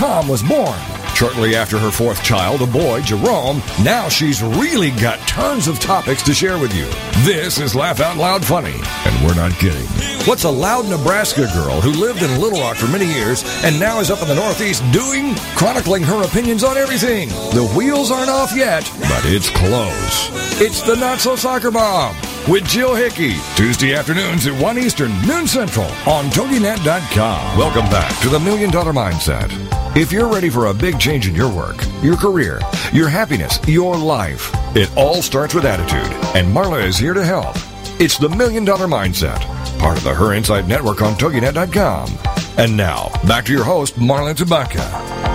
was born. Shortly after her fourth child, a boy, Jerome, now she's really got tons of topics to share with you. This is Laugh Out Loud Funny, and we're not kidding. What's a loud Nebraska girl who lived in Little Rock for many years and now is up in the Northeast doing? Chronicling her opinions on everything. The wheels aren't off yet, but it's close. It's the Not So Soccer Mom with Jill Hickey. Tuesday afternoons at 1 Eastern, noon Central on TogiNet.com. Welcome back to the Million Dollar Mindset. If you're ready for a big change in your work, your career, your happiness, your life, it all starts with attitude. And Marla is here to help. It's the Million Dollar Mindset, part of the Her Insight Network on TogiNet.com. And now, back to your host, Marla Tabaka.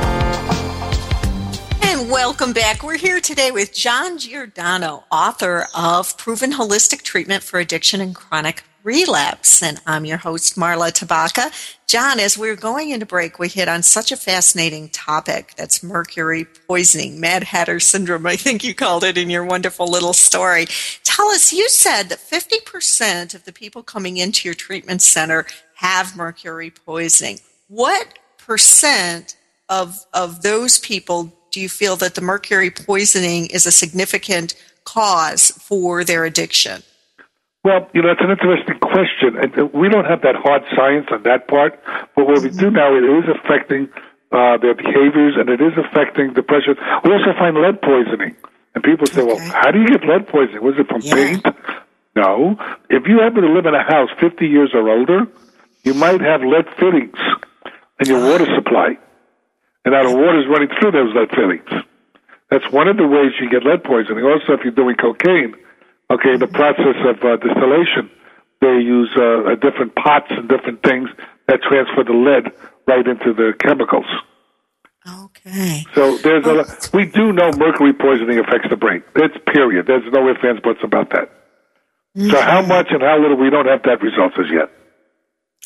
Welcome back. We're here today with John Giordano, author of Proven Holistic Treatment for Addiction and Chronic Relapse. And I'm your host, Marla Tabaka. John, as we are going into break, we hit on such a fascinating topic that's mercury poisoning, Mad Hatter syndrome, I think you called it in your wonderful little story. Tell us, you said that 50% of the people coming into your treatment center have mercury poisoning. What percent of, of those people do you feel that the mercury poisoning is a significant cause for their addiction? Well, you know, it's an interesting question. Uh, we don't have that hard science on that part, but what we do mm-hmm. now, is it is affecting uh, their behaviors and it is affecting the pressure. We also find lead poisoning. And people say, okay. well, how do you get lead poisoning? Was it from yeah. paint? No. If you happen to live in a house 50 years or older, you might have lead fittings in your uh-huh. water supply. And now the water's running through those lead fittings. That's one of the ways you get lead poisoning. Also, if you're doing cocaine, okay, the process of uh, distillation, they use uh, different pots and different things that transfer the lead right into the chemicals. Okay. So there's a we do know mercury poisoning affects the brain. It's period. There's no ifs ands buts about that. Mm-hmm. So how much and how little we don't have that results as yet.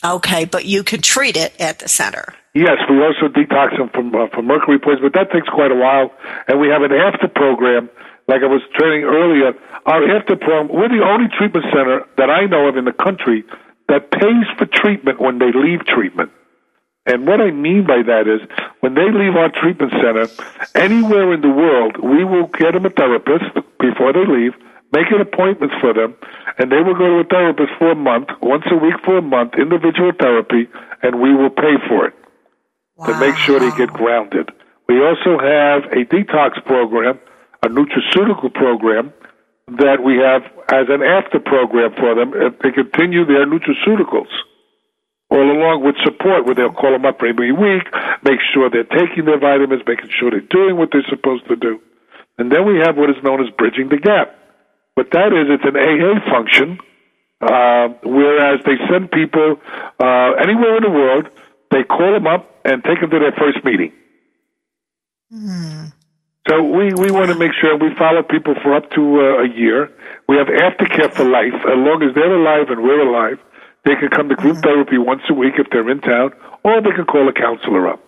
Okay, but you can treat it at the center. Yes, we also detox them from uh, from mercury poisoning, but that takes quite a while. And we have an after program, like I was training earlier. Our after program, we're the only treatment center that I know of in the country that pays for treatment when they leave treatment. And what I mean by that is, when they leave our treatment center, anywhere in the world, we will get them a therapist before they leave, make an appointment for them, and they will go to a therapist for a month, once a week for a month, individual therapy, and we will pay for it wow. to make sure they get grounded. We also have a detox program, a nutraceutical program that we have as an after program for them. if They continue their nutraceuticals all along with support where they'll call them up every week, make sure they're taking their vitamins, making sure they're doing what they're supposed to do. And then we have what is known as bridging the gap. What that is, it's an AA function, uh, whereas they send people uh, anywhere in the world, they call them up and take them to their first meeting. Hmm. So we, we want to make sure we follow people for up to uh, a year. We have aftercare for life. As long as they're alive and we're alive, they can come to group mm-hmm. therapy once a week if they're in town, or they can call a counselor up.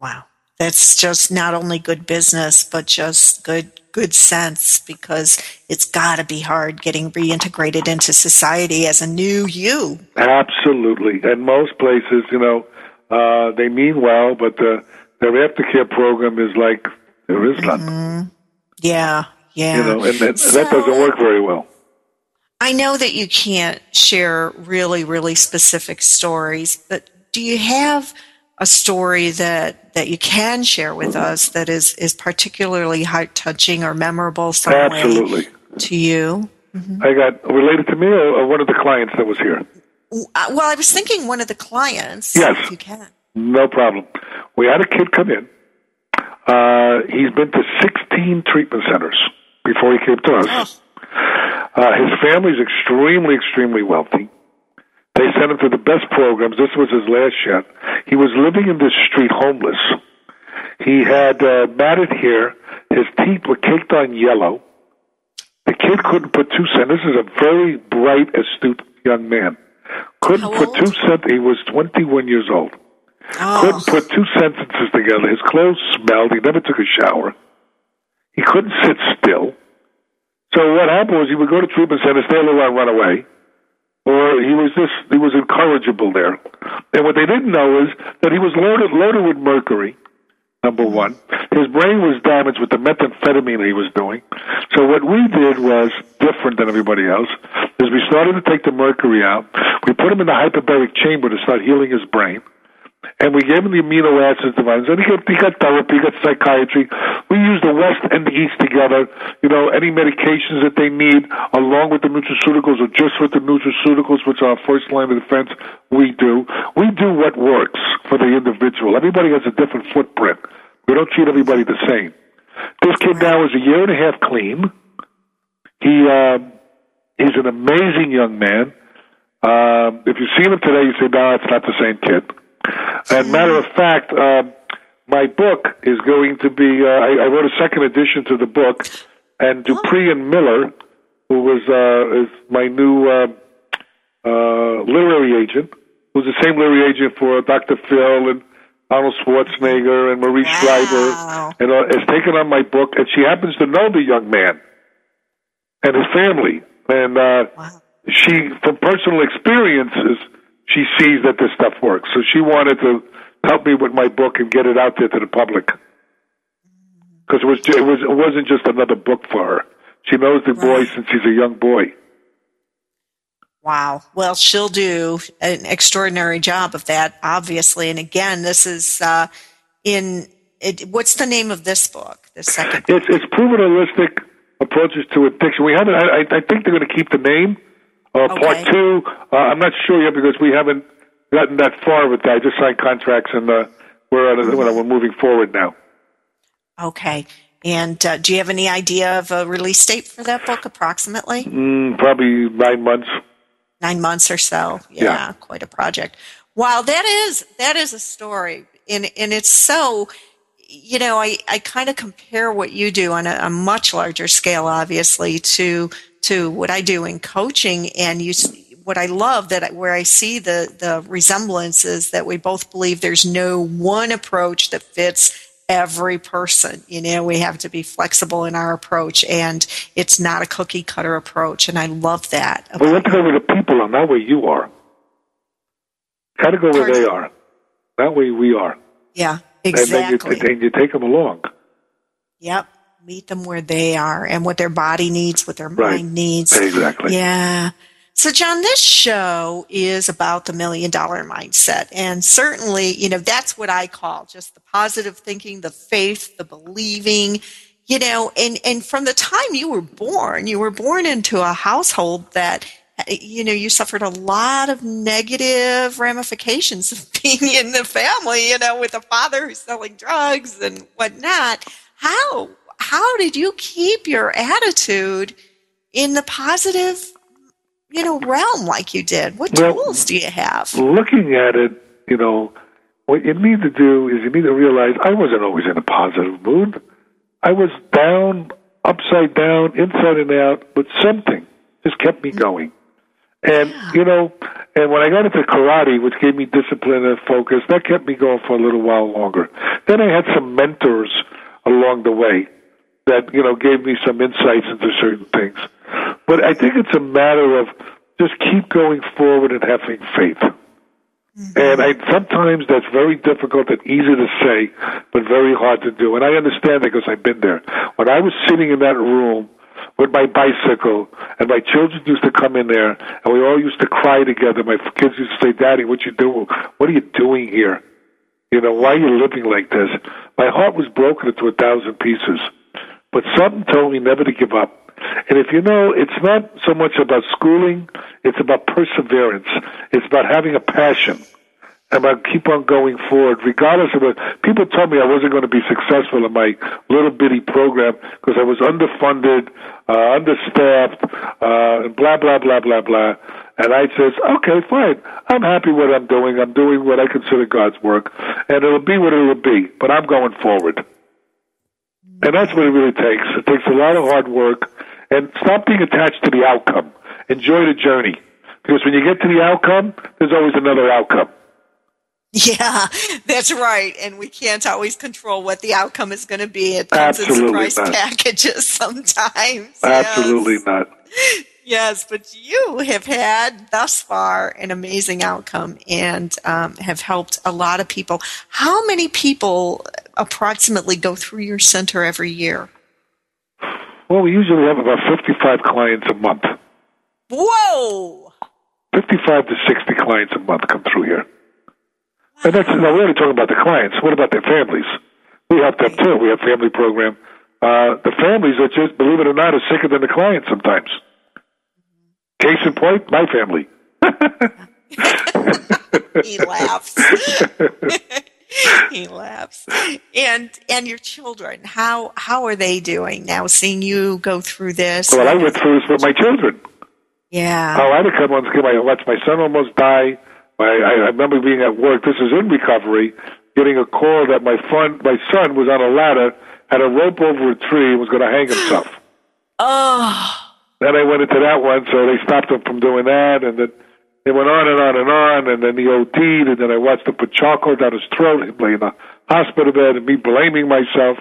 Wow. That's just not only good business, but just good good sense because it's got to be hard getting reintegrated into society as a new you. Absolutely. And most places, you know, uh, they mean well, but the, their aftercare program is like there is none. Mm-hmm. Yeah, yeah. You know, and that, so, that doesn't work very well. I know that you can't share really, really specific stories, but do you have a story that, that you can share with us that is, is particularly heart touching or memorable some Absolutely. to you? Mm-hmm. I got related to me or, one of the clients that was here? Uh, well, I was thinking one of the clients. Yes. You can. No problem. We had a kid come in. Uh, he's been to 16 treatment centers before he came to us. Oh. Uh, his family's extremely, extremely wealthy. They sent him to the best programs. This was his last shot. He was living in this street homeless. He had uh, matted hair. His teeth were caked on yellow. The kid couldn't put two cents. This is a very bright, astute young man. Couldn't put two cents. He was 21 years old. Oh. Couldn't put two sentences together. His clothes smelled. He never took a shower. He couldn't sit still. So what happened was he would go to treatment center, stay a little while, run away, or he was just he was incorrigible there. And what they didn't know is that he was loaded loaded with mercury. number one. His brain was damaged with the methamphetamine he was doing. So what we did was different than everybody else, is we started to take the mercury out. We put him in the hyperbaric chamber to start healing his brain and we gave him the amino acids vitamins. And he got, he got therapy, he got psychiatry. We used the West and the East together. You know, any medications that they need, along with the nutraceuticals or just with the nutraceuticals, which are our first line of defense, we do. We do what works for the individual. Everybody has a different footprint. We don't treat everybody the same. This kid now is a year and a half clean. He uh, he's an amazing young man. Uh, if you see him today, you say, "No, it's not the same kid." And matter of fact, uh, my book is going to be. Uh, I, I wrote a second edition to the book, and Dupree and Miller, who was uh, is my new uh, uh, literary agent, who's the same literary agent for Dr. Phil and Arnold Schwarzenegger and Maria Wow. Shriver, and uh, has taken on my book. And she happens to know the young man and his family, and uh, Wow. she, from personal experiences, she sees that this stuff works. So she wanted to help me with my book and get it out there to the public. Because it was it was it wasn't just another book for her. She knows the boy since he's a young boy. Wow. Well, she'll do an extraordinary job of that, obviously. And again, this is uh, in it, what's the name of this book? The second. It's it's proven holistic approaches to addiction. We haven't. I, I I think they're going to keep the name. Uh, Part two. Uh, I'm not sure yet because we haven't gotten that far with that. I just signed contracts and uh, we're at a, we're moving forward now. Okay. And uh, do you have any idea of a release date for that book, approximately? Mm, probably nine months. Nine months or so. Yeah, Yeah. quite a project. Wow, that is that is a story, and and it's so. You know, I, I kind of compare what you do on a, a much larger scale, obviously, to to what I do in coaching, and you. What I love that I- where I see the the resemblance is that we both believe there's no one approach that fits every person. You know, we have to be flexible in our approach, and it's not a cookie cutter approach. And I love that. We want about to go where the people are, not where you are. Got to go where Pardon? they are, not where we are. Yeah, exactly. And then you, and you take them along. Yep. Meet them where they are and what their body needs, what their Right. mind needs. Exactly. Yeah. So, John, this show is about the million dollar mindset. And certainly, you know, that's what I call just the positive thinking, the faith, the believing, you know, and, and from the time you were born, you were born into a household that, you know, you suffered a lot of negative ramifications of [laughs] being in the family, you know, with a father who's selling drugs and whatnot. How, how did you keep your attitude in the positive you know, realm like you did? What Well- tools do you have? Looking at it, you know, what you need to do is you need to realize I wasn't always in a positive mood. I was down, upside down, inside and out, but something just kept me mm. going. And, you know, and when I got into karate, which gave me discipline and focus, that kept me going for a little while longer. Then I had some mentors along the way that, you know, gave me some insights into certain things. But I think it's a matter of just keep going forward and having faith. Mm-hmm. And I, sometimes that's very difficult and easy to say, but very hard to do. And I understand that because I've been there. When I was sitting in that room with my bicycle, and my children used to come in there, and we all used to cry together. My kids used to say, "Daddy, what you doing? What are you doing here? You know, why are you living like this?" My heart was broken into a thousand pieces, but something told me never to give up. And if you know, it's not so much about schooling, it's about perseverance. It's about having a passion. And about keep on going forward, regardless of what people told me I wasn't going to be successful in my little bitty program because I was underfunded, uh, understaffed, uh, and blah blah blah blah blah. And I says, okay, fine. I'm happy what I'm doing. I'm doing what I consider God's work, and it'll be what it'll be. But I'm going forward. And that's what it really takes. It takes a lot of hard work. And stop being attached to the outcome. Enjoy the journey. Because when you get to the outcome, there's always another outcome. [laughs] Yeah, that's right. And we can't always control what the outcome is going to be. It comes Absolutely in surprise not. packages [laughs] sometimes. Absolutely Yes. not. [laughs] Yes, but you have had thus far an amazing outcome and um, have helped a lot of people. How many people approximately go through your center every year? Well, we usually have about 55 clients a month. Whoa! 55 to 60 clients a month come through here. And that's, now we're only talking about the clients. What about their families? We help them too. We have family program. Uh, the families are just, believe it or not, are sicker than the clients sometimes. Case in point, my family. [laughs] [laughs] he laughs. [laughs] [laughs] he laughs. And and your children, how how are they doing now? Seeing you go through this. Well, I went through this with my children. Yeah. Oh, I had to come on. I watched my son almost die. I, I remember being at work. This is in recovery. Getting a call that my fun, my son was on a ladder, had a rope over a tree, and was going to hang himself. [gasps] Oh. Then I went into that one, so they stopped him from doing that, and then it went on and on and on, and then he OD'd, and then I watched him put charcoal down his throat, him lay in the hospital bed, and me blaming myself,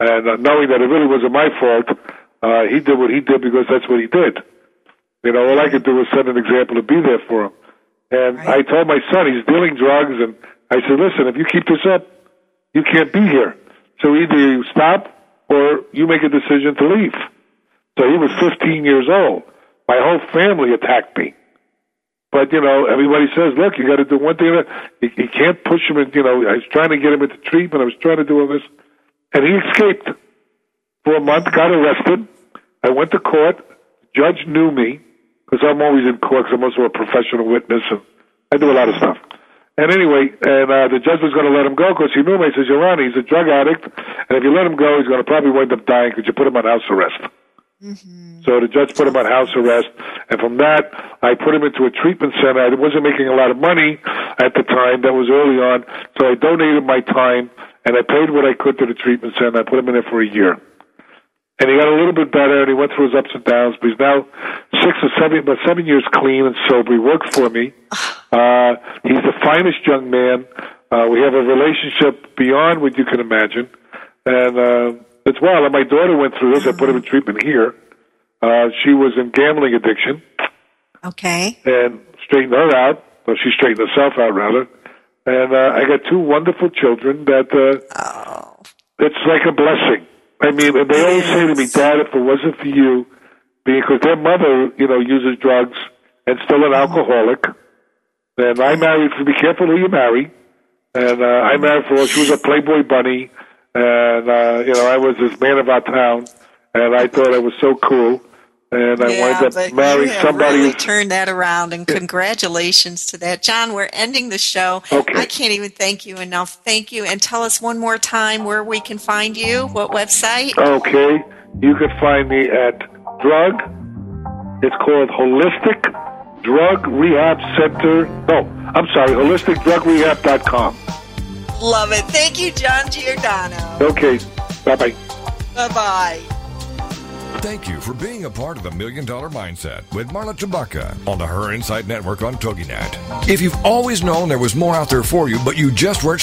and uh, knowing that it really wasn't my fault. Uh, he did what he did because that's what he did. You know, all I could do was set an example to be there for him. And I told my son he's dealing drugs, and I said, listen, if you keep this up, you can't be here. So either you stop or you make a decision to leave. So he was 15 years old. My whole family attacked me. But you know, everybody says, "Look, you got to do one thing. You, you can't push him." In, you know, I was trying to get him into treatment. I was trying to do all this, and he escaped for a month. Got arrested. I went to court. The judge knew me because I'm always in court. Because I'm also a professional witness, and I do a lot of stuff. And anyway, and uh, the judge was going to let him go because he knew me. He says, "Your Honor, he's a drug addict, and if you let him go, he's going to probably wind up dying because you put him on house arrest." Mm-hmm. So the judge put him on house arrest, and from that, I put him into a treatment center. I wasn't making a lot of money at the time. That was early on, so I donated my time and I paid what I could to the treatment center. I put him in there for a year, and he got a little bit better, and he went through his ups and downs. But he's now six or seven, about seven years clean and sober. He works for me. [sighs] Uh, he's the finest young man. Uh, we have a relationship beyond what you can imagine, and. Uh, it's wild. And my daughter went through this. I put her in treatment here. Uh, she was in gambling addiction. Okay. And straightened her out. Well, she straightened herself out, rather. And uh, I got two wonderful children that uh, oh. it's like a blessing. I mean, and they always say to me, Dad, if it wasn't for you, because their mother, you know, uses drugs and still an alcoholic. And I married for, be careful who you marry. And uh, I married for, she was a Playboy bunny and uh, you know I was this man of our town, and I thought I was so cool, and I yeah, wound up marrying somebody. Really turned that around, and congratulations to that, John. We're ending the show. Okay. I can't even thank you enough. Thank you, and tell us one more time where we can find you. What website? Okay, you can find me at Drug. It's called Holistic Drug Rehab Center. No, I'm sorry, HolisticDrugRehab.com. Love it. Thank you, John Giordano. Okay. Bye bye. Bye bye. Thank you for being a part of the Million Dollar Mindset with Marla Tabaka on the Her Insight Network on TogiNet. If you've always known there was more out there for you, but you just weren't